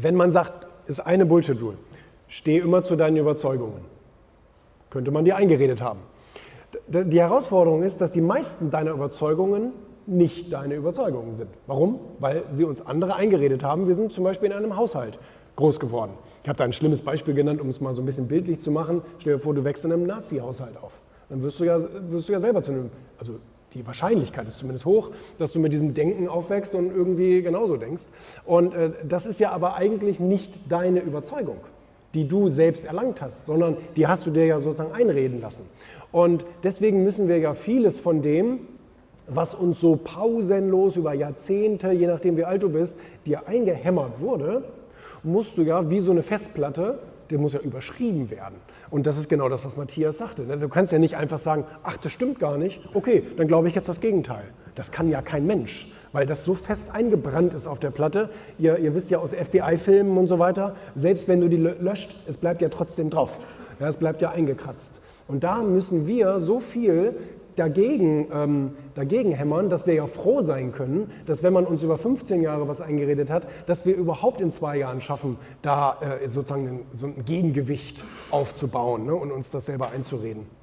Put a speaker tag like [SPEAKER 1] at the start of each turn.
[SPEAKER 1] Wenn man sagt, ist eine Bullshit-Rule, steh immer zu deinen Überzeugungen. Könnte man dir eingeredet haben. Die Herausforderung ist, dass die meisten deiner Überzeugungen nicht deine Überzeugungen sind. Warum? Weil sie uns andere eingeredet haben. Wir sind zum Beispiel in einem Haushalt groß geworden. Ich habe da ein schlimmes Beispiel genannt, um es mal so ein bisschen bildlich zu machen. Stell dir vor, du wächst in einem Nazi-Haushalt auf. Dann wirst du, ja, wirst du ja selber zu einem, also die Wahrscheinlichkeit ist zumindest hoch, dass du mit diesem Denken aufwächst und irgendwie genauso denkst. Und äh, das ist ja aber eigentlich nicht deine Überzeugung, die du selbst erlangt hast, sondern die hast du dir ja sozusagen einreden lassen. Und deswegen müssen wir ja vieles von dem, was uns so pausenlos über Jahrzehnte, je nachdem wie alt du bist, dir eingehämmert wurde, musst du ja wie so eine Festplatte, die muss ja überschrieben werden. Und das ist genau das, was Matthias sagte. Ne? Du kannst ja nicht einfach sagen, ach, das stimmt gar nicht, okay, dann glaube ich jetzt das Gegenteil. Das kann ja kein Mensch, weil das so fest eingebrannt ist auf der Platte. Ihr, ihr wisst ja aus FBI-Filmen und so weiter, selbst wenn du die löscht, es bleibt ja trotzdem drauf. Ja, es bleibt ja eingekratzt. Und da müssen wir so viel dagegen, ähm, dagegen hämmern, dass wir ja froh sein können, dass wenn man uns über 15 Jahre was eingeredet hat, dass wir überhaupt in zwei Jahren schaffen, da äh, sozusagen ein, so ein Gegengewicht aufzubauen ne, und uns das selber einzureden.